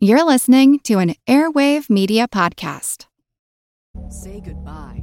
You're listening to an Airwave Media Podcast. Say goodbye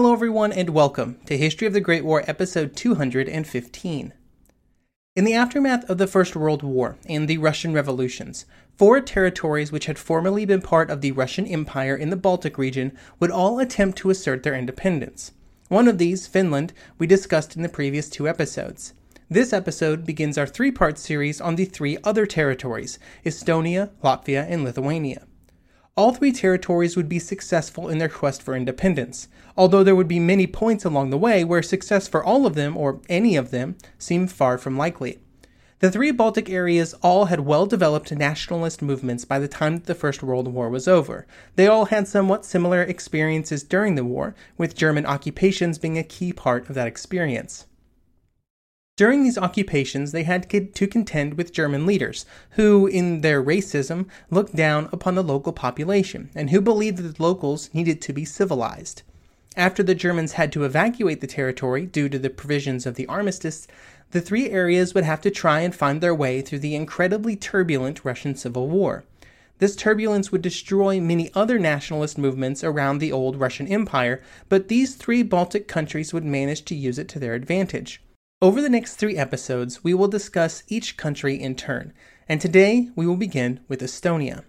Hello, everyone, and welcome to History of the Great War, episode 215. In the aftermath of the First World War and the Russian revolutions, four territories which had formerly been part of the Russian Empire in the Baltic region would all attempt to assert their independence. One of these, Finland, we discussed in the previous two episodes. This episode begins our three part series on the three other territories Estonia, Latvia, and Lithuania. All three territories would be successful in their quest for independence, although there would be many points along the way where success for all of them, or any of them, seemed far from likely. The three Baltic areas all had well developed nationalist movements by the time that the First World War was over. They all had somewhat similar experiences during the war, with German occupations being a key part of that experience. During these occupations, they had to contend with German leaders, who, in their racism, looked down upon the local population, and who believed that the locals needed to be civilized. After the Germans had to evacuate the territory due to the provisions of the armistice, the three areas would have to try and find their way through the incredibly turbulent Russian Civil War. This turbulence would destroy many other nationalist movements around the old Russian Empire, but these three Baltic countries would manage to use it to their advantage. Over the next three episodes, we will discuss each country in turn, and today we will begin with Estonia.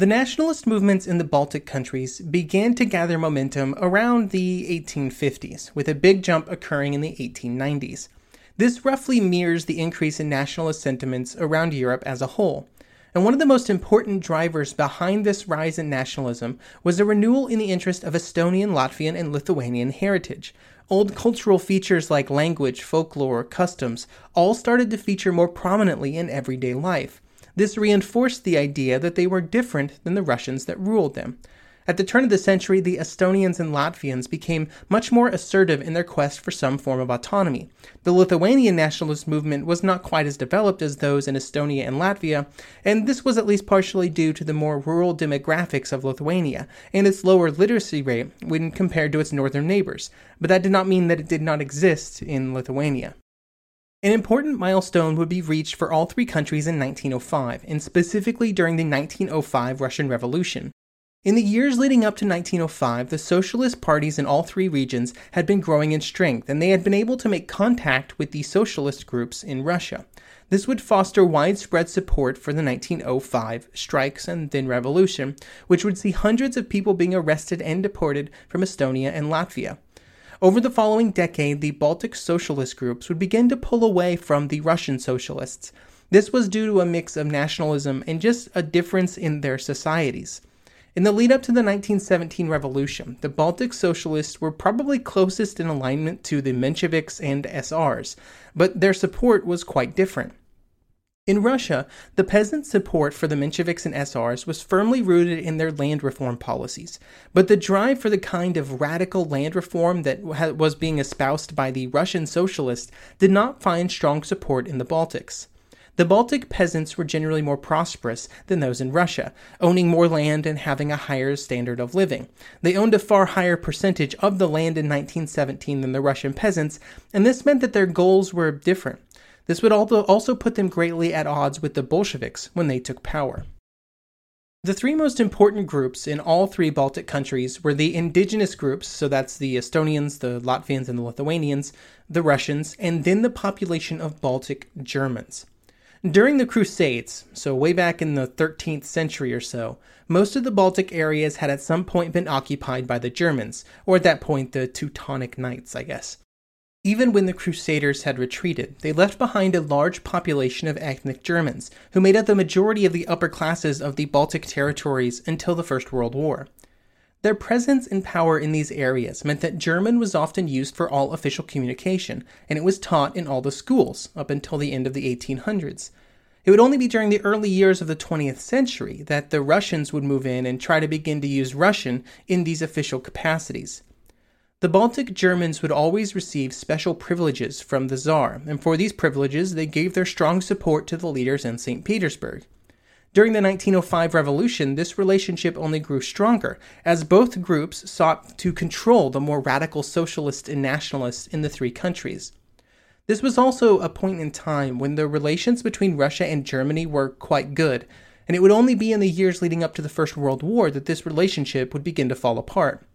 The nationalist movements in the Baltic countries began to gather momentum around the 1850s, with a big jump occurring in the 1890s. This roughly mirrors the increase in nationalist sentiments around Europe as a whole. And one of the most important drivers behind this rise in nationalism was a renewal in the interest of Estonian, Latvian, and Lithuanian heritage. Old cultural features like language, folklore, customs all started to feature more prominently in everyday life. This reinforced the idea that they were different than the Russians that ruled them. At the turn of the century, the Estonians and Latvians became much more assertive in their quest for some form of autonomy. The Lithuanian nationalist movement was not quite as developed as those in Estonia and Latvia, and this was at least partially due to the more rural demographics of Lithuania and its lower literacy rate when compared to its northern neighbors, but that did not mean that it did not exist in Lithuania. An important milestone would be reached for all three countries in 1905, and specifically during the 1905 Russian Revolution. In the years leading up to 1905, the socialist parties in all three regions had been growing in strength, and they had been able to make contact with the socialist groups in Russia. This would foster widespread support for the 1905 strikes and then revolution, which would see hundreds of people being arrested and deported from Estonia and Latvia. Over the following decade, the Baltic socialist groups would begin to pull away from the Russian socialists. This was due to a mix of nationalism and just a difference in their societies. In the lead up to the 1917 revolution, the Baltic socialists were probably closest in alignment to the Mensheviks and SRs, but their support was quite different. In Russia, the peasants' support for the Mensheviks and SRs was firmly rooted in their land reform policies, but the drive for the kind of radical land reform that was being espoused by the Russian socialists did not find strong support in the Baltics. The Baltic peasants were generally more prosperous than those in Russia, owning more land and having a higher standard of living. They owned a far higher percentage of the land in 1917 than the Russian peasants, and this meant that their goals were different. This would also put them greatly at odds with the Bolsheviks when they took power. The three most important groups in all three Baltic countries were the indigenous groups, so that's the Estonians, the Latvians, and the Lithuanians, the Russians, and then the population of Baltic Germans. During the Crusades, so way back in the 13th century or so, most of the Baltic areas had at some point been occupied by the Germans, or at that point the Teutonic Knights, I guess. Even when the Crusaders had retreated, they left behind a large population of ethnic Germans, who made up the majority of the upper classes of the Baltic territories until the First World War. Their presence and power in these areas meant that German was often used for all official communication, and it was taught in all the schools up until the end of the 1800s. It would only be during the early years of the 20th century that the Russians would move in and try to begin to use Russian in these official capacities. The Baltic Germans would always receive special privileges from the Tsar, and for these privileges they gave their strong support to the leaders in St. Petersburg. During the 1905 revolution, this relationship only grew stronger, as both groups sought to control the more radical socialists and nationalists in the three countries. This was also a point in time when the relations between Russia and Germany were quite good, and it would only be in the years leading up to the First World War that this relationship would begin to fall apart.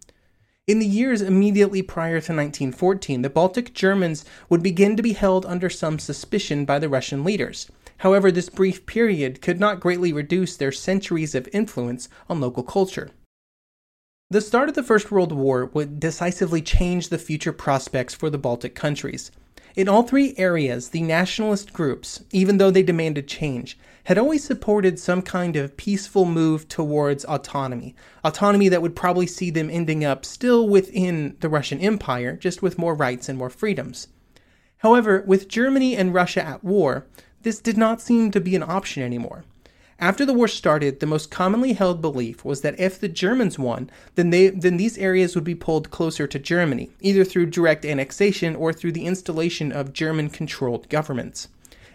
In the years immediately prior to 1914, the Baltic Germans would begin to be held under some suspicion by the Russian leaders. However, this brief period could not greatly reduce their centuries of influence on local culture. The start of the First World War would decisively change the future prospects for the Baltic countries. In all three areas, the nationalist groups, even though they demanded change, had always supported some kind of peaceful move towards autonomy. Autonomy that would probably see them ending up still within the Russian Empire, just with more rights and more freedoms. However, with Germany and Russia at war, this did not seem to be an option anymore. After the war started, the most commonly held belief was that if the Germans won, then they then these areas would be pulled closer to Germany, either through direct annexation or through the installation of German-controlled governments.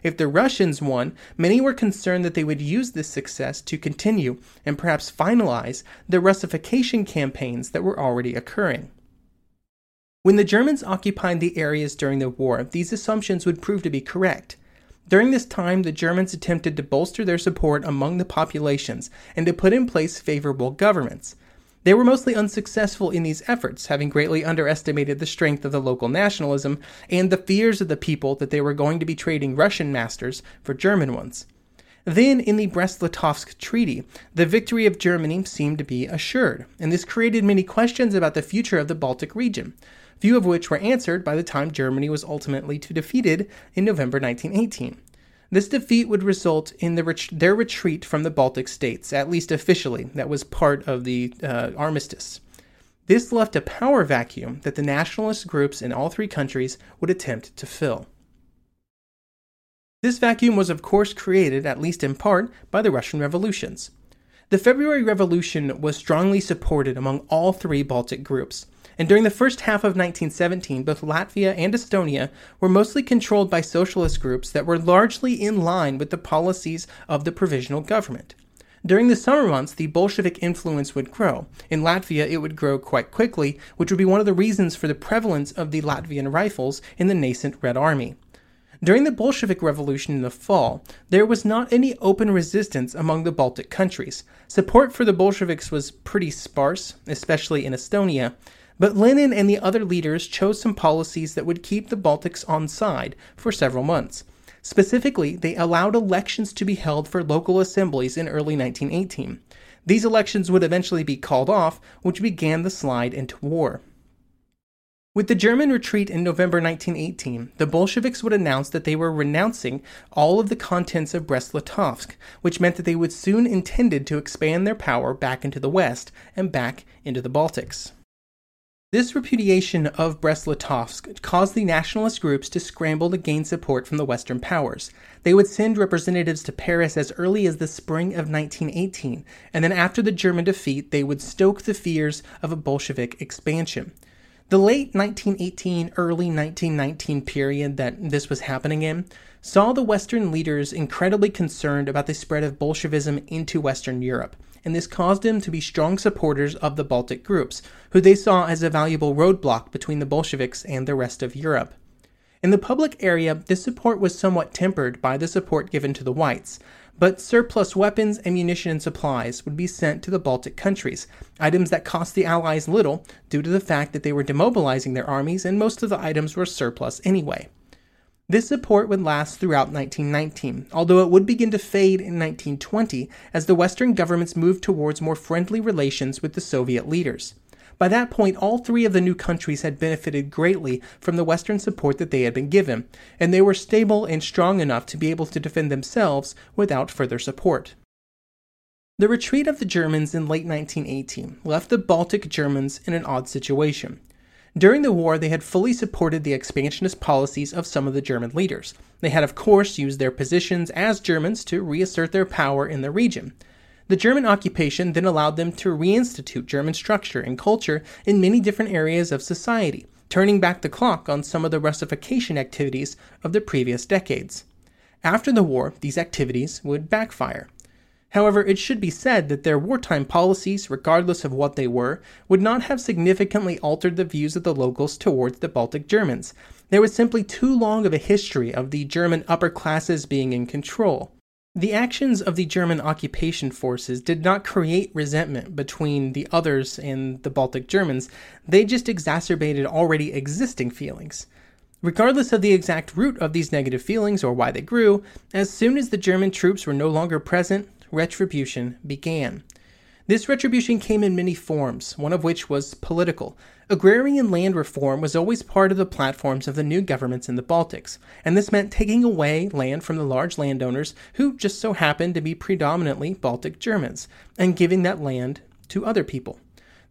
If the Russians won, many were concerned that they would use this success to continue and perhaps finalize the Russification campaigns that were already occurring. When the Germans occupied the areas during the war, these assumptions would prove to be correct. During this time, the Germans attempted to bolster their support among the populations and to put in place favorable governments. They were mostly unsuccessful in these efforts, having greatly underestimated the strength of the local nationalism and the fears of the people that they were going to be trading Russian masters for German ones. Then, in the Brest-Litovsk Treaty, the victory of Germany seemed to be assured, and this created many questions about the future of the Baltic region few of which were answered by the time Germany was ultimately defeated in November 1918. This defeat would result in the ret- their retreat from the Baltic states, at least officially, that was part of the uh, armistice. This left a power vacuum that the nationalist groups in all three countries would attempt to fill. This vacuum was, of course, created, at least in part, by the Russian revolutions. The February Revolution was strongly supported among all three Baltic groups, and during the first half of 1917, both Latvia and Estonia were mostly controlled by socialist groups that were largely in line with the policies of the provisional government. During the summer months, the Bolshevik influence would grow. In Latvia, it would grow quite quickly, which would be one of the reasons for the prevalence of the Latvian rifles in the nascent Red Army. During the Bolshevik Revolution in the fall, there was not any open resistance among the Baltic countries. Support for the Bolsheviks was pretty sparse, especially in Estonia, but Lenin and the other leaders chose some policies that would keep the Baltics on side for several months. Specifically, they allowed elections to be held for local assemblies in early 1918. These elections would eventually be called off, which began the slide into war. With the German retreat in November 1918, the Bolsheviks would announce that they were renouncing all of the contents of Brest-Litovsk, which meant that they would soon intended to expand their power back into the west and back into the Baltics. This repudiation of Brest-Litovsk caused the nationalist groups to scramble to gain support from the Western powers. They would send representatives to Paris as early as the spring of 1918, and then after the German defeat, they would stoke the fears of a Bolshevik expansion. The late 1918, early 1919 period that this was happening in saw the Western leaders incredibly concerned about the spread of Bolshevism into Western Europe and this caused them to be strong supporters of the Baltic groups, who they saw as a valuable roadblock between the Bolsheviks and the rest of Europe. In the public area, this support was somewhat tempered by the support given to the whites, but surplus weapons, ammunition, and supplies would be sent to the Baltic countries, items that cost the Allies little due to the fact that they were demobilizing their armies and most of the items were surplus anyway. This support would last throughout 1919, although it would begin to fade in 1920 as the Western governments moved towards more friendly relations with the Soviet leaders. By that point, all three of the new countries had benefited greatly from the Western support that they had been given, and they were stable and strong enough to be able to defend themselves without further support. The retreat of the Germans in late 1918 left the Baltic Germans in an odd situation. During the war, they had fully supported the expansionist policies of some of the German leaders. They had, of course, used their positions as Germans to reassert their power in the region. The German occupation then allowed them to reinstitute German structure and culture in many different areas of society, turning back the clock on some of the Russification activities of the previous decades. After the war, these activities would backfire. However, it should be said that their wartime policies, regardless of what they were, would not have significantly altered the views of the locals towards the Baltic Germans. There was simply too long of a history of the German upper classes being in control. The actions of the German occupation forces did not create resentment between the others and the Baltic Germans, they just exacerbated already existing feelings. Regardless of the exact root of these negative feelings or why they grew, as soon as the German troops were no longer present, retribution began. This retribution came in many forms, one of which was political. Agrarian land reform was always part of the platforms of the new governments in the Baltics, and this meant taking away land from the large landowners who just so happened to be predominantly Baltic Germans, and giving that land to other people.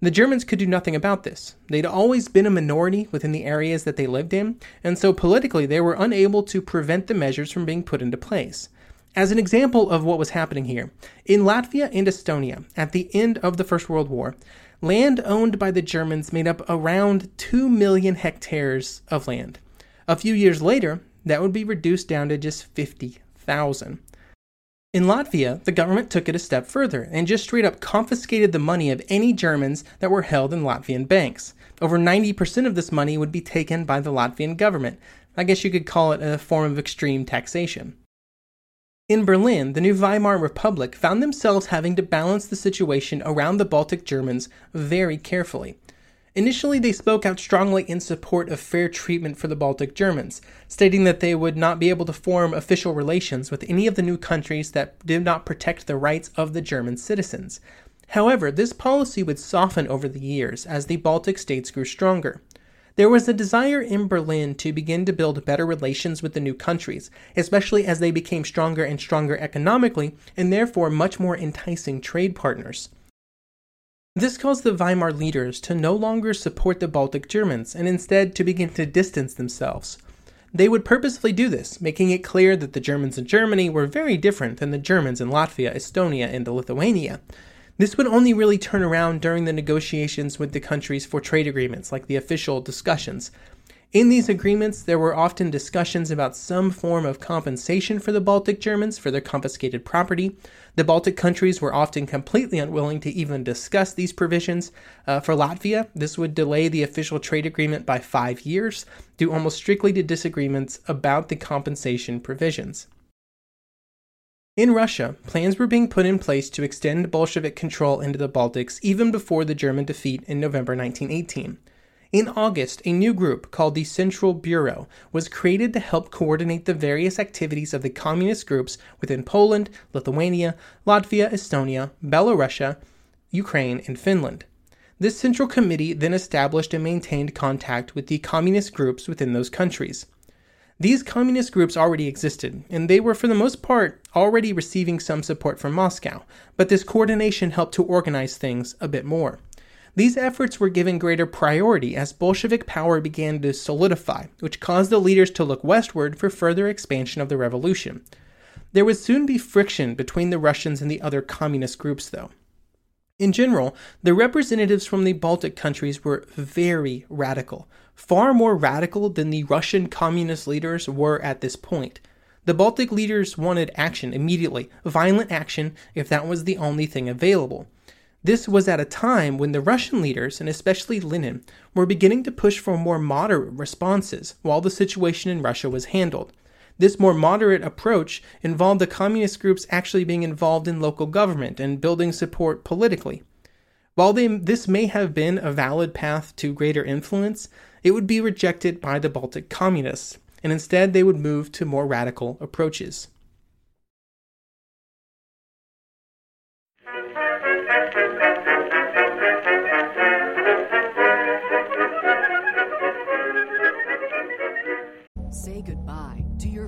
The Germans could do nothing about this. They'd always been a minority within the areas that they lived in, and so politically they were unable to prevent the measures from being put into place. As an example of what was happening here, in Latvia and Estonia, at the end of the First World War, land owned by the Germans made up around 2 million hectares of land. A few years later, that would be reduced down to just 50,000. In Latvia, the government took it a step further and just straight up confiscated the money of any Germans that were held in Latvian banks. Over 90% of this money would be taken by the Latvian government. I guess you could call it a form of extreme taxation. In Berlin, the new Weimar Republic found themselves having to balance the situation around the Baltic Germans very carefully. Initially, they spoke out strongly in support of fair treatment for the Baltic Germans, stating that they would not be able to form official relations with any of the new countries that did not protect the rights of the German citizens. However, this policy would soften over the years as the Baltic states grew stronger. There was a desire in Berlin to begin to build better relations with the new countries, especially as they became stronger and stronger economically and therefore much more enticing trade partners. This caused the Weimar leaders to no longer support the Baltic Germans and instead to begin to distance themselves. They would purposefully do this, making it clear that the Germans in Germany were very different than the Germans in Latvia, Estonia, and Lithuania. This would only really turn around during the negotiations with the countries for trade agreements, like the official discussions. In these agreements, there were often discussions about some form of compensation for the Baltic Germans for their confiscated property. The Baltic countries were often completely unwilling to even discuss these provisions. Uh, for Latvia, this would delay the official trade agreement by five years, due almost strictly to disagreements about the compensation provisions. In Russia, plans were being put in place to extend Bolshevik control into the Baltics even before the German defeat in November 1918. In August, a new group called the Central Bureau was created to help coordinate the various activities of the communist groups within Poland, Lithuania, Latvia, Estonia, Belarusia, Ukraine, and Finland. This central committee then established and maintained contact with the communist groups within those countries. These communist groups already existed, and they were for the most part already receiving some support from Moscow, but this coordination helped to organize things a bit more. These efforts were given greater priority as Bolshevik power began to solidify, which caused the leaders to look westward for further expansion of the revolution. There would soon be friction between the Russians and the other communist groups, though. In general, the representatives from the Baltic countries were very radical, far more radical than the Russian communist leaders were at this point. The Baltic leaders wanted action immediately, violent action if that was the only thing available. This was at a time when the Russian leaders, and especially Lenin, were beginning to push for more moderate responses while the situation in Russia was handled. This more moderate approach involved the communist groups actually being involved in local government and building support politically. While they, this may have been a valid path to greater influence, it would be rejected by the Baltic communists, and instead they would move to more radical approaches.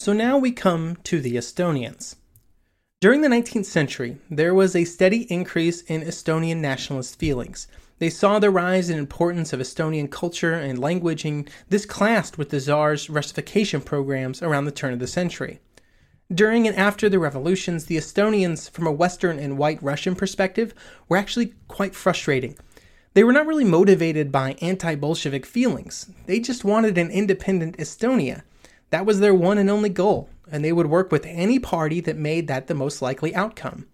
So now we come to the Estonians. During the 19th century, there was a steady increase in Estonian nationalist feelings. They saw the rise in importance of Estonian culture and language, and this clashed with the Tsar's Russification programs around the turn of the century. During and after the revolutions, the Estonians, from a Western and white Russian perspective, were actually quite frustrating. They were not really motivated by anti Bolshevik feelings, they just wanted an independent Estonia. That was their one and only goal, and they would work with any party that made that the most likely outcome.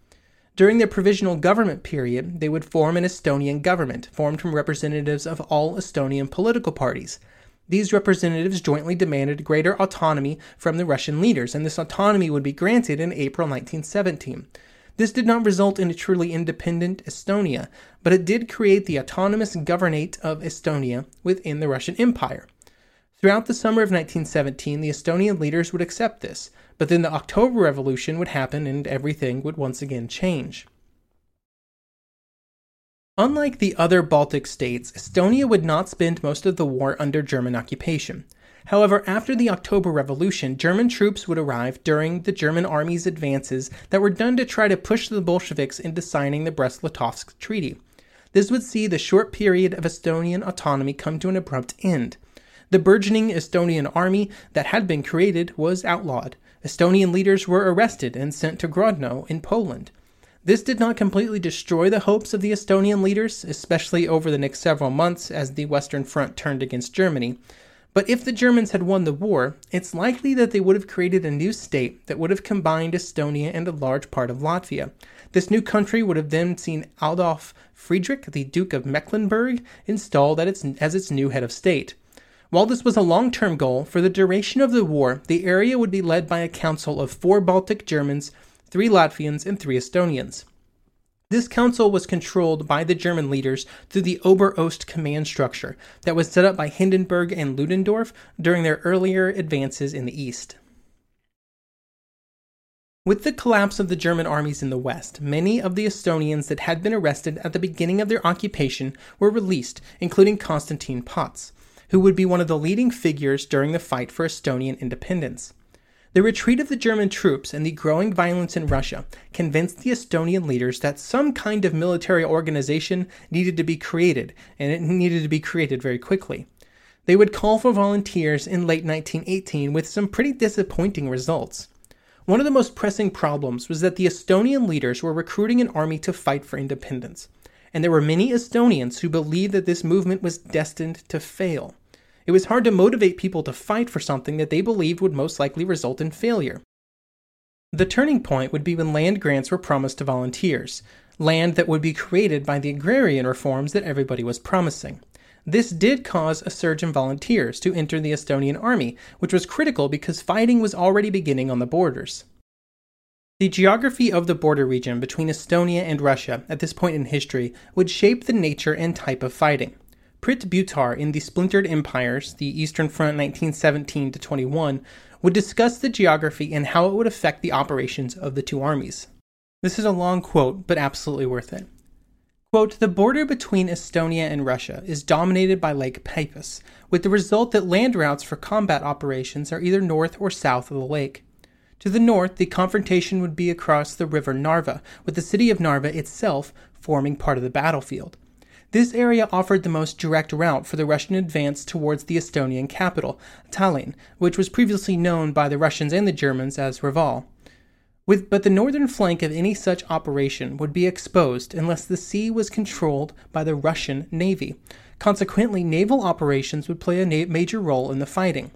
During their provisional government period, they would form an Estonian government, formed from representatives of all Estonian political parties. These representatives jointly demanded greater autonomy from the Russian leaders, and this autonomy would be granted in April 1917. This did not result in a truly independent Estonia, but it did create the autonomous governorate of Estonia within the Russian Empire. Throughout the summer of 1917, the Estonian leaders would accept this, but then the October Revolution would happen and everything would once again change. Unlike the other Baltic states, Estonia would not spend most of the war under German occupation. However, after the October Revolution, German troops would arrive during the German army's advances that were done to try to push the Bolsheviks into signing the Brest-Litovsk Treaty. This would see the short period of Estonian autonomy come to an abrupt end. The burgeoning Estonian army that had been created was outlawed. Estonian leaders were arrested and sent to Grodno in Poland. This did not completely destroy the hopes of the Estonian leaders, especially over the next several months as the Western Front turned against Germany. But if the Germans had won the war, it's likely that they would have created a new state that would have combined Estonia and a large part of Latvia. This new country would have then seen Adolf Friedrich, the Duke of Mecklenburg, installed as its new head of state. While this was a long term goal, for the duration of the war, the area would be led by a council of four Baltic Germans, three Latvians, and three Estonians. This council was controlled by the German leaders through the Ober Ost command structure that was set up by Hindenburg and Ludendorff during their earlier advances in the east. With the collapse of the German armies in the west, many of the Estonians that had been arrested at the beginning of their occupation were released, including Konstantin Pats, who would be one of the leading figures during the fight for Estonian independence. The retreat of the German troops and the growing violence in Russia convinced the Estonian leaders that some kind of military organization needed to be created, and it needed to be created very quickly. They would call for volunteers in late 1918 with some pretty disappointing results. One of the most pressing problems was that the Estonian leaders were recruiting an army to fight for independence, and there were many Estonians who believed that this movement was destined to fail. It was hard to motivate people to fight for something that they believed would most likely result in failure. The turning point would be when land grants were promised to volunteers, land that would be created by the agrarian reforms that everybody was promising. This did cause a surge in volunteers to enter the Estonian army, which was critical because fighting was already beginning on the borders. The geography of the border region between Estonia and Russia at this point in history would shape the nature and type of fighting. Prit Buttar in The Splintered Empires, the Eastern Front 1917 to 21, would discuss the geography and how it would affect the operations of the two armies. This is a long quote, but absolutely worth it. Quote, the border between Estonia and Russia is dominated by Lake Peipus, with the result that land routes for combat operations are either north or south of the lake. To the north, the confrontation would be across the river Narva, with the city of Narva itself forming part of the battlefield. This area offered the most direct route for the Russian advance towards the Estonian capital, Tallinn, which was previously known by the Russians and the Germans as Reval. With, but the northern flank of any such operation would be exposed unless the sea was controlled by the Russian Navy. Consequently, naval operations would play a na- major role in the fighting.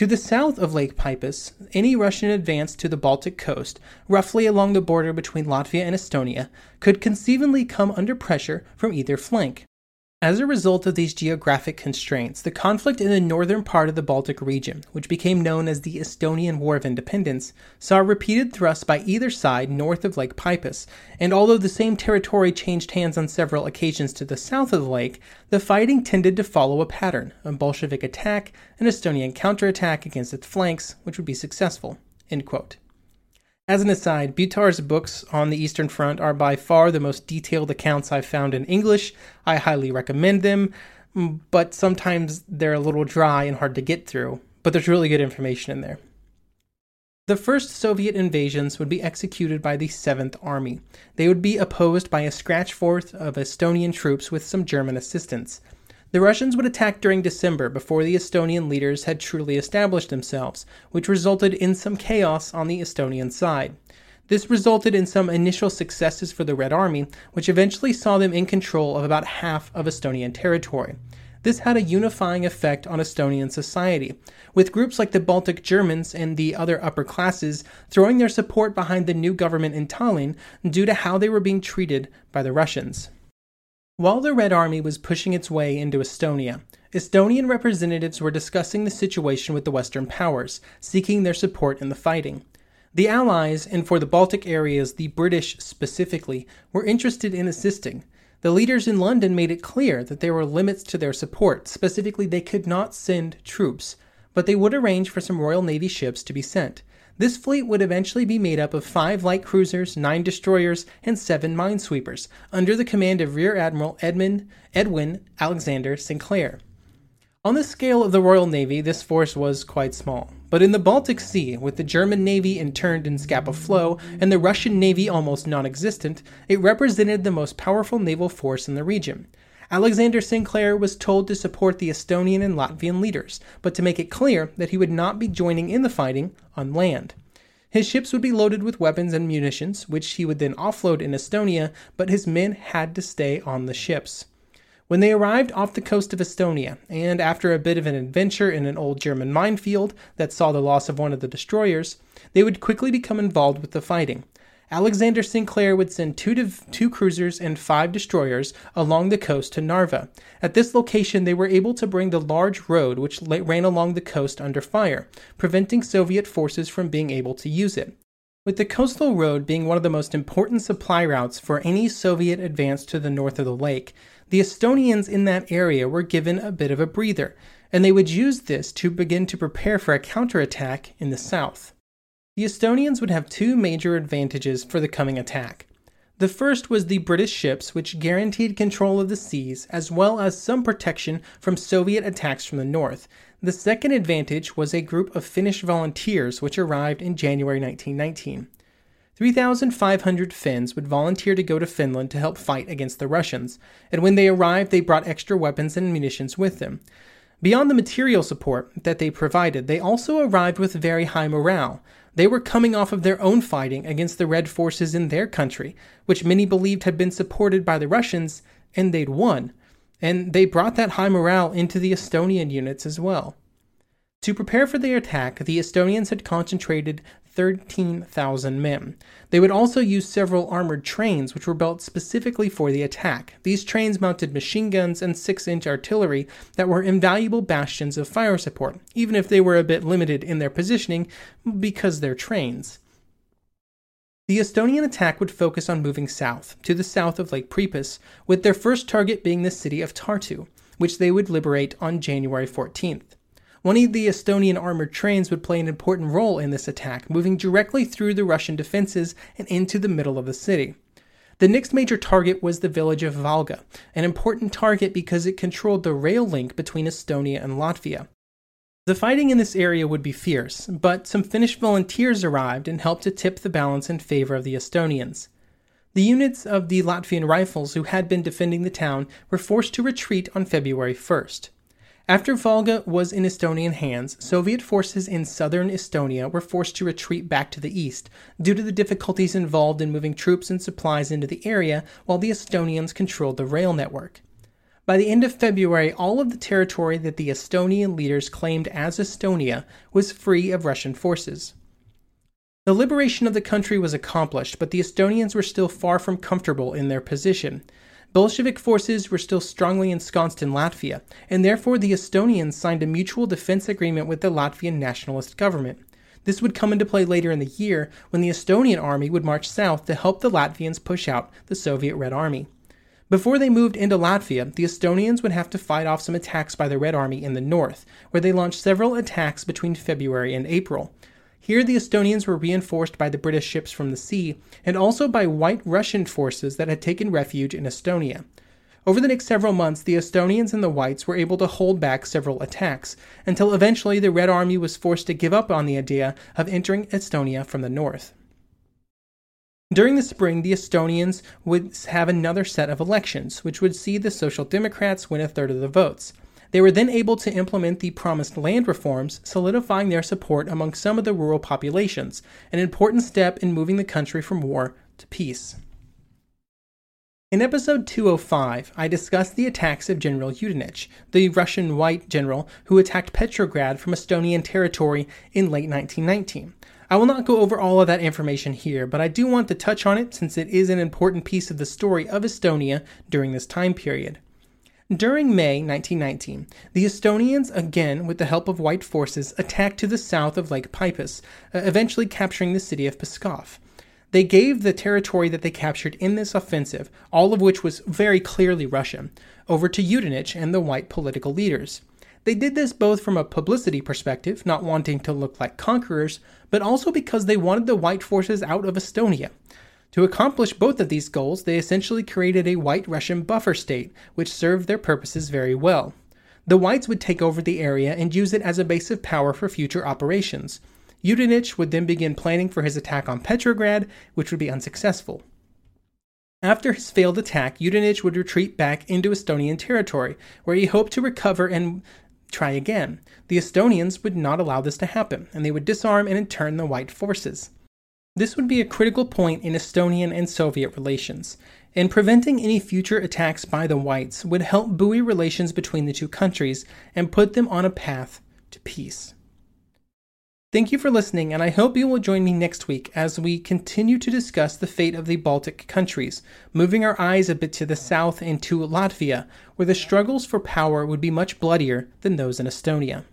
To the south of Lake Peipus, any Russian advance to the Baltic coast, roughly along the border between Latvia and Estonia, could conceivably come under pressure from either flank. As a result of these geographic constraints, the conflict in the northern part of the Baltic region, which became known as the Estonian War of Independence, saw repeated thrusts by either side north of Lake Peipus, and although the same territory changed hands on several occasions to the south of the lake, the fighting tended to follow a pattern a Bolshevik attack, an Estonian counterattack against its flanks, which would be successful. As an aside, Buttar's books on the Eastern Front are by far the most detailed accounts I've found in English. I highly recommend them, but sometimes they're a little dry and hard to get through. But there's really good information in there. The first Soviet invasions would be executed by the 7th Army. They would be opposed by a scratch force of Estonian troops with some German assistance. The Russians would attack during December before the Estonian leaders had truly established themselves, which resulted in some chaos on the Estonian side. This resulted in some initial successes for the Red Army, which eventually saw them in control of about half of Estonian territory. This had a unifying effect on Estonian society, with groups like the Baltic Germans and the other upper classes throwing their support behind the new government in Tallinn due to how they were being treated by the Russians. While the Red Army was pushing its way into Estonia, Estonian representatives were discussing the situation with the Western powers, seeking their support in the fighting. The Allies, and for the Baltic areas, the British specifically, were interested in assisting. The leaders in London made it clear that there were limits to their support, specifically, they could not send troops, but they would arrange for some Royal Navy ships to be sent. This fleet would eventually be made up of five light cruisers, nine destroyers, and seven minesweepers, under the command of Rear Admiral Edmund Edwin Alexander Sinclair. On the scale of the Royal Navy, this force was quite small. But in the Baltic Sea, with the German Navy interned in Scapa Flow and the Russian Navy almost non existent, it represented the most powerful naval force in the region. Alexander Sinclair was told to support the Estonian and Latvian leaders, but to make it clear that he would not be joining in the fighting on land. His ships would be loaded with weapons and munitions, which he would then offload in Estonia, but his men had to stay on the ships. When they arrived off the coast of Estonia, and after a bit of an adventure in an old German minefield that saw the loss of one of the destroyers, they would quickly become involved with the fighting. Alexander Sinclair would send two, div- two cruisers and five destroyers along the coast to Narva. At this location, they were able to bring the large road which ran along the coast under fire, preventing Soviet forces from being able to use it. With the coastal road being one of the most important supply routes for any Soviet advance to the north of the lake, the Estonians in that area were given a bit of a breather, and they would use this to begin to prepare for a counterattack in the south. The Estonians would have two major advantages for the coming attack. The first was the British ships, which guaranteed control of the seas as well as some protection from Soviet attacks from the north. The second advantage was a group of Finnish volunteers which arrived in January 1919. 3,500 Finns would volunteer to go to Finland to help fight against the Russians, and when they arrived, they brought extra weapons and munitions with them. Beyond the material support that they provided, they also arrived with very high morale. They were coming off of their own fighting against the Red forces in their country, which many believed had been supported by the Russians, and they'd won. And they brought that high morale into the Estonian units as well. To prepare for the attack, the Estonians had concentrated 13,000 men. They would also use several armored trains, which were built specifically for the attack. These trains mounted machine guns and 6 inch artillery that were invaluable bastions of fire support, even if they were a bit limited in their positioning because they're trains. The Estonian attack would focus on moving south, to the south of Lake Peipus, with their first target being the city of Tartu, which they would liberate on January 14th. One of the Estonian armored trains would play an important role in this attack, moving directly through the Russian defenses and into the middle of the city. The next major target was the village of Valga, an important target because it controlled the rail link between Estonia and Latvia. The fighting in this area would be fierce, but some Finnish volunteers arrived and helped to tip the balance in favor of the Estonians. The units of the Latvian Rifles who had been defending the town were forced to retreat on February 1st. After Valga was in Estonian hands, Soviet forces in southern Estonia were forced to retreat back to the east due to the difficulties involved in moving troops and supplies into the area while the Estonians controlled the rail network. By the end of February, all of the territory that the Estonian leaders claimed as Estonia was free of Russian forces. The liberation of the country was accomplished, but the Estonians were still far from comfortable in their position. Bolshevik forces were still strongly ensconced in Latvia, and therefore the Estonians signed a mutual defense agreement with the Latvian nationalist government. This would come into play later in the year when the Estonian army would march south to help the Latvians push out the Soviet Red Army. Before they moved into Latvia, the Estonians would have to fight off some attacks by the Red Army in the north, where they launched several attacks between February and April. Here, the Estonians were reinforced by the British ships from the sea and also by white Russian forces that had taken refuge in Estonia. Over the next several months, the Estonians and the Whites were able to hold back several attacks, until eventually the Red Army was forced to give up on the idea of entering Estonia from the north. During the spring, the Estonians would have another set of elections, which would see the Social Democrats win a third of the votes. They were then able to implement the promised land reforms, solidifying their support among some of the rural populations, an important step in moving the country from war to peace. In episode 205, I discussed the attacks of General Yudenich, the Russian white general who attacked Petrograd from Estonian territory in late 1919. I will not go over all of that information here, but I do want to touch on it since it is an important piece of the story of Estonia during this time period. During May 1919, the Estonians, again with the help of white forces, attacked to the south of Lake Peipus, uh, eventually capturing the city of Pskov. They gave the territory that they captured in this offensive, all of which was very clearly Russian, over to Yudenich and the white political leaders. They did this both from a publicity perspective, not wanting to look like conquerors, but also because they wanted the white forces out of Estonia. To accomplish both of these goals, they essentially created a white Russian buffer state, which served their purposes very well. The whites would take over the area and use it as a base of power for future operations. Yudenich would then begin planning for his attack on Petrograd, which would be unsuccessful. After his failed attack, Yudenich would retreat back into Estonian territory, where he hoped to recover and try again. The Estonians would not allow this to happen, and they would disarm and intern the white forces. This would be a critical point in Estonian and Soviet relations, and preventing any future attacks by the whites would help buoy relations between the two countries and put them on a path to peace. Thank you for listening, and I hope you will join me next week as we continue to discuss the fate of the Baltic countries, moving our eyes a bit to the south into Latvia, where the struggles for power would be much bloodier than those in Estonia.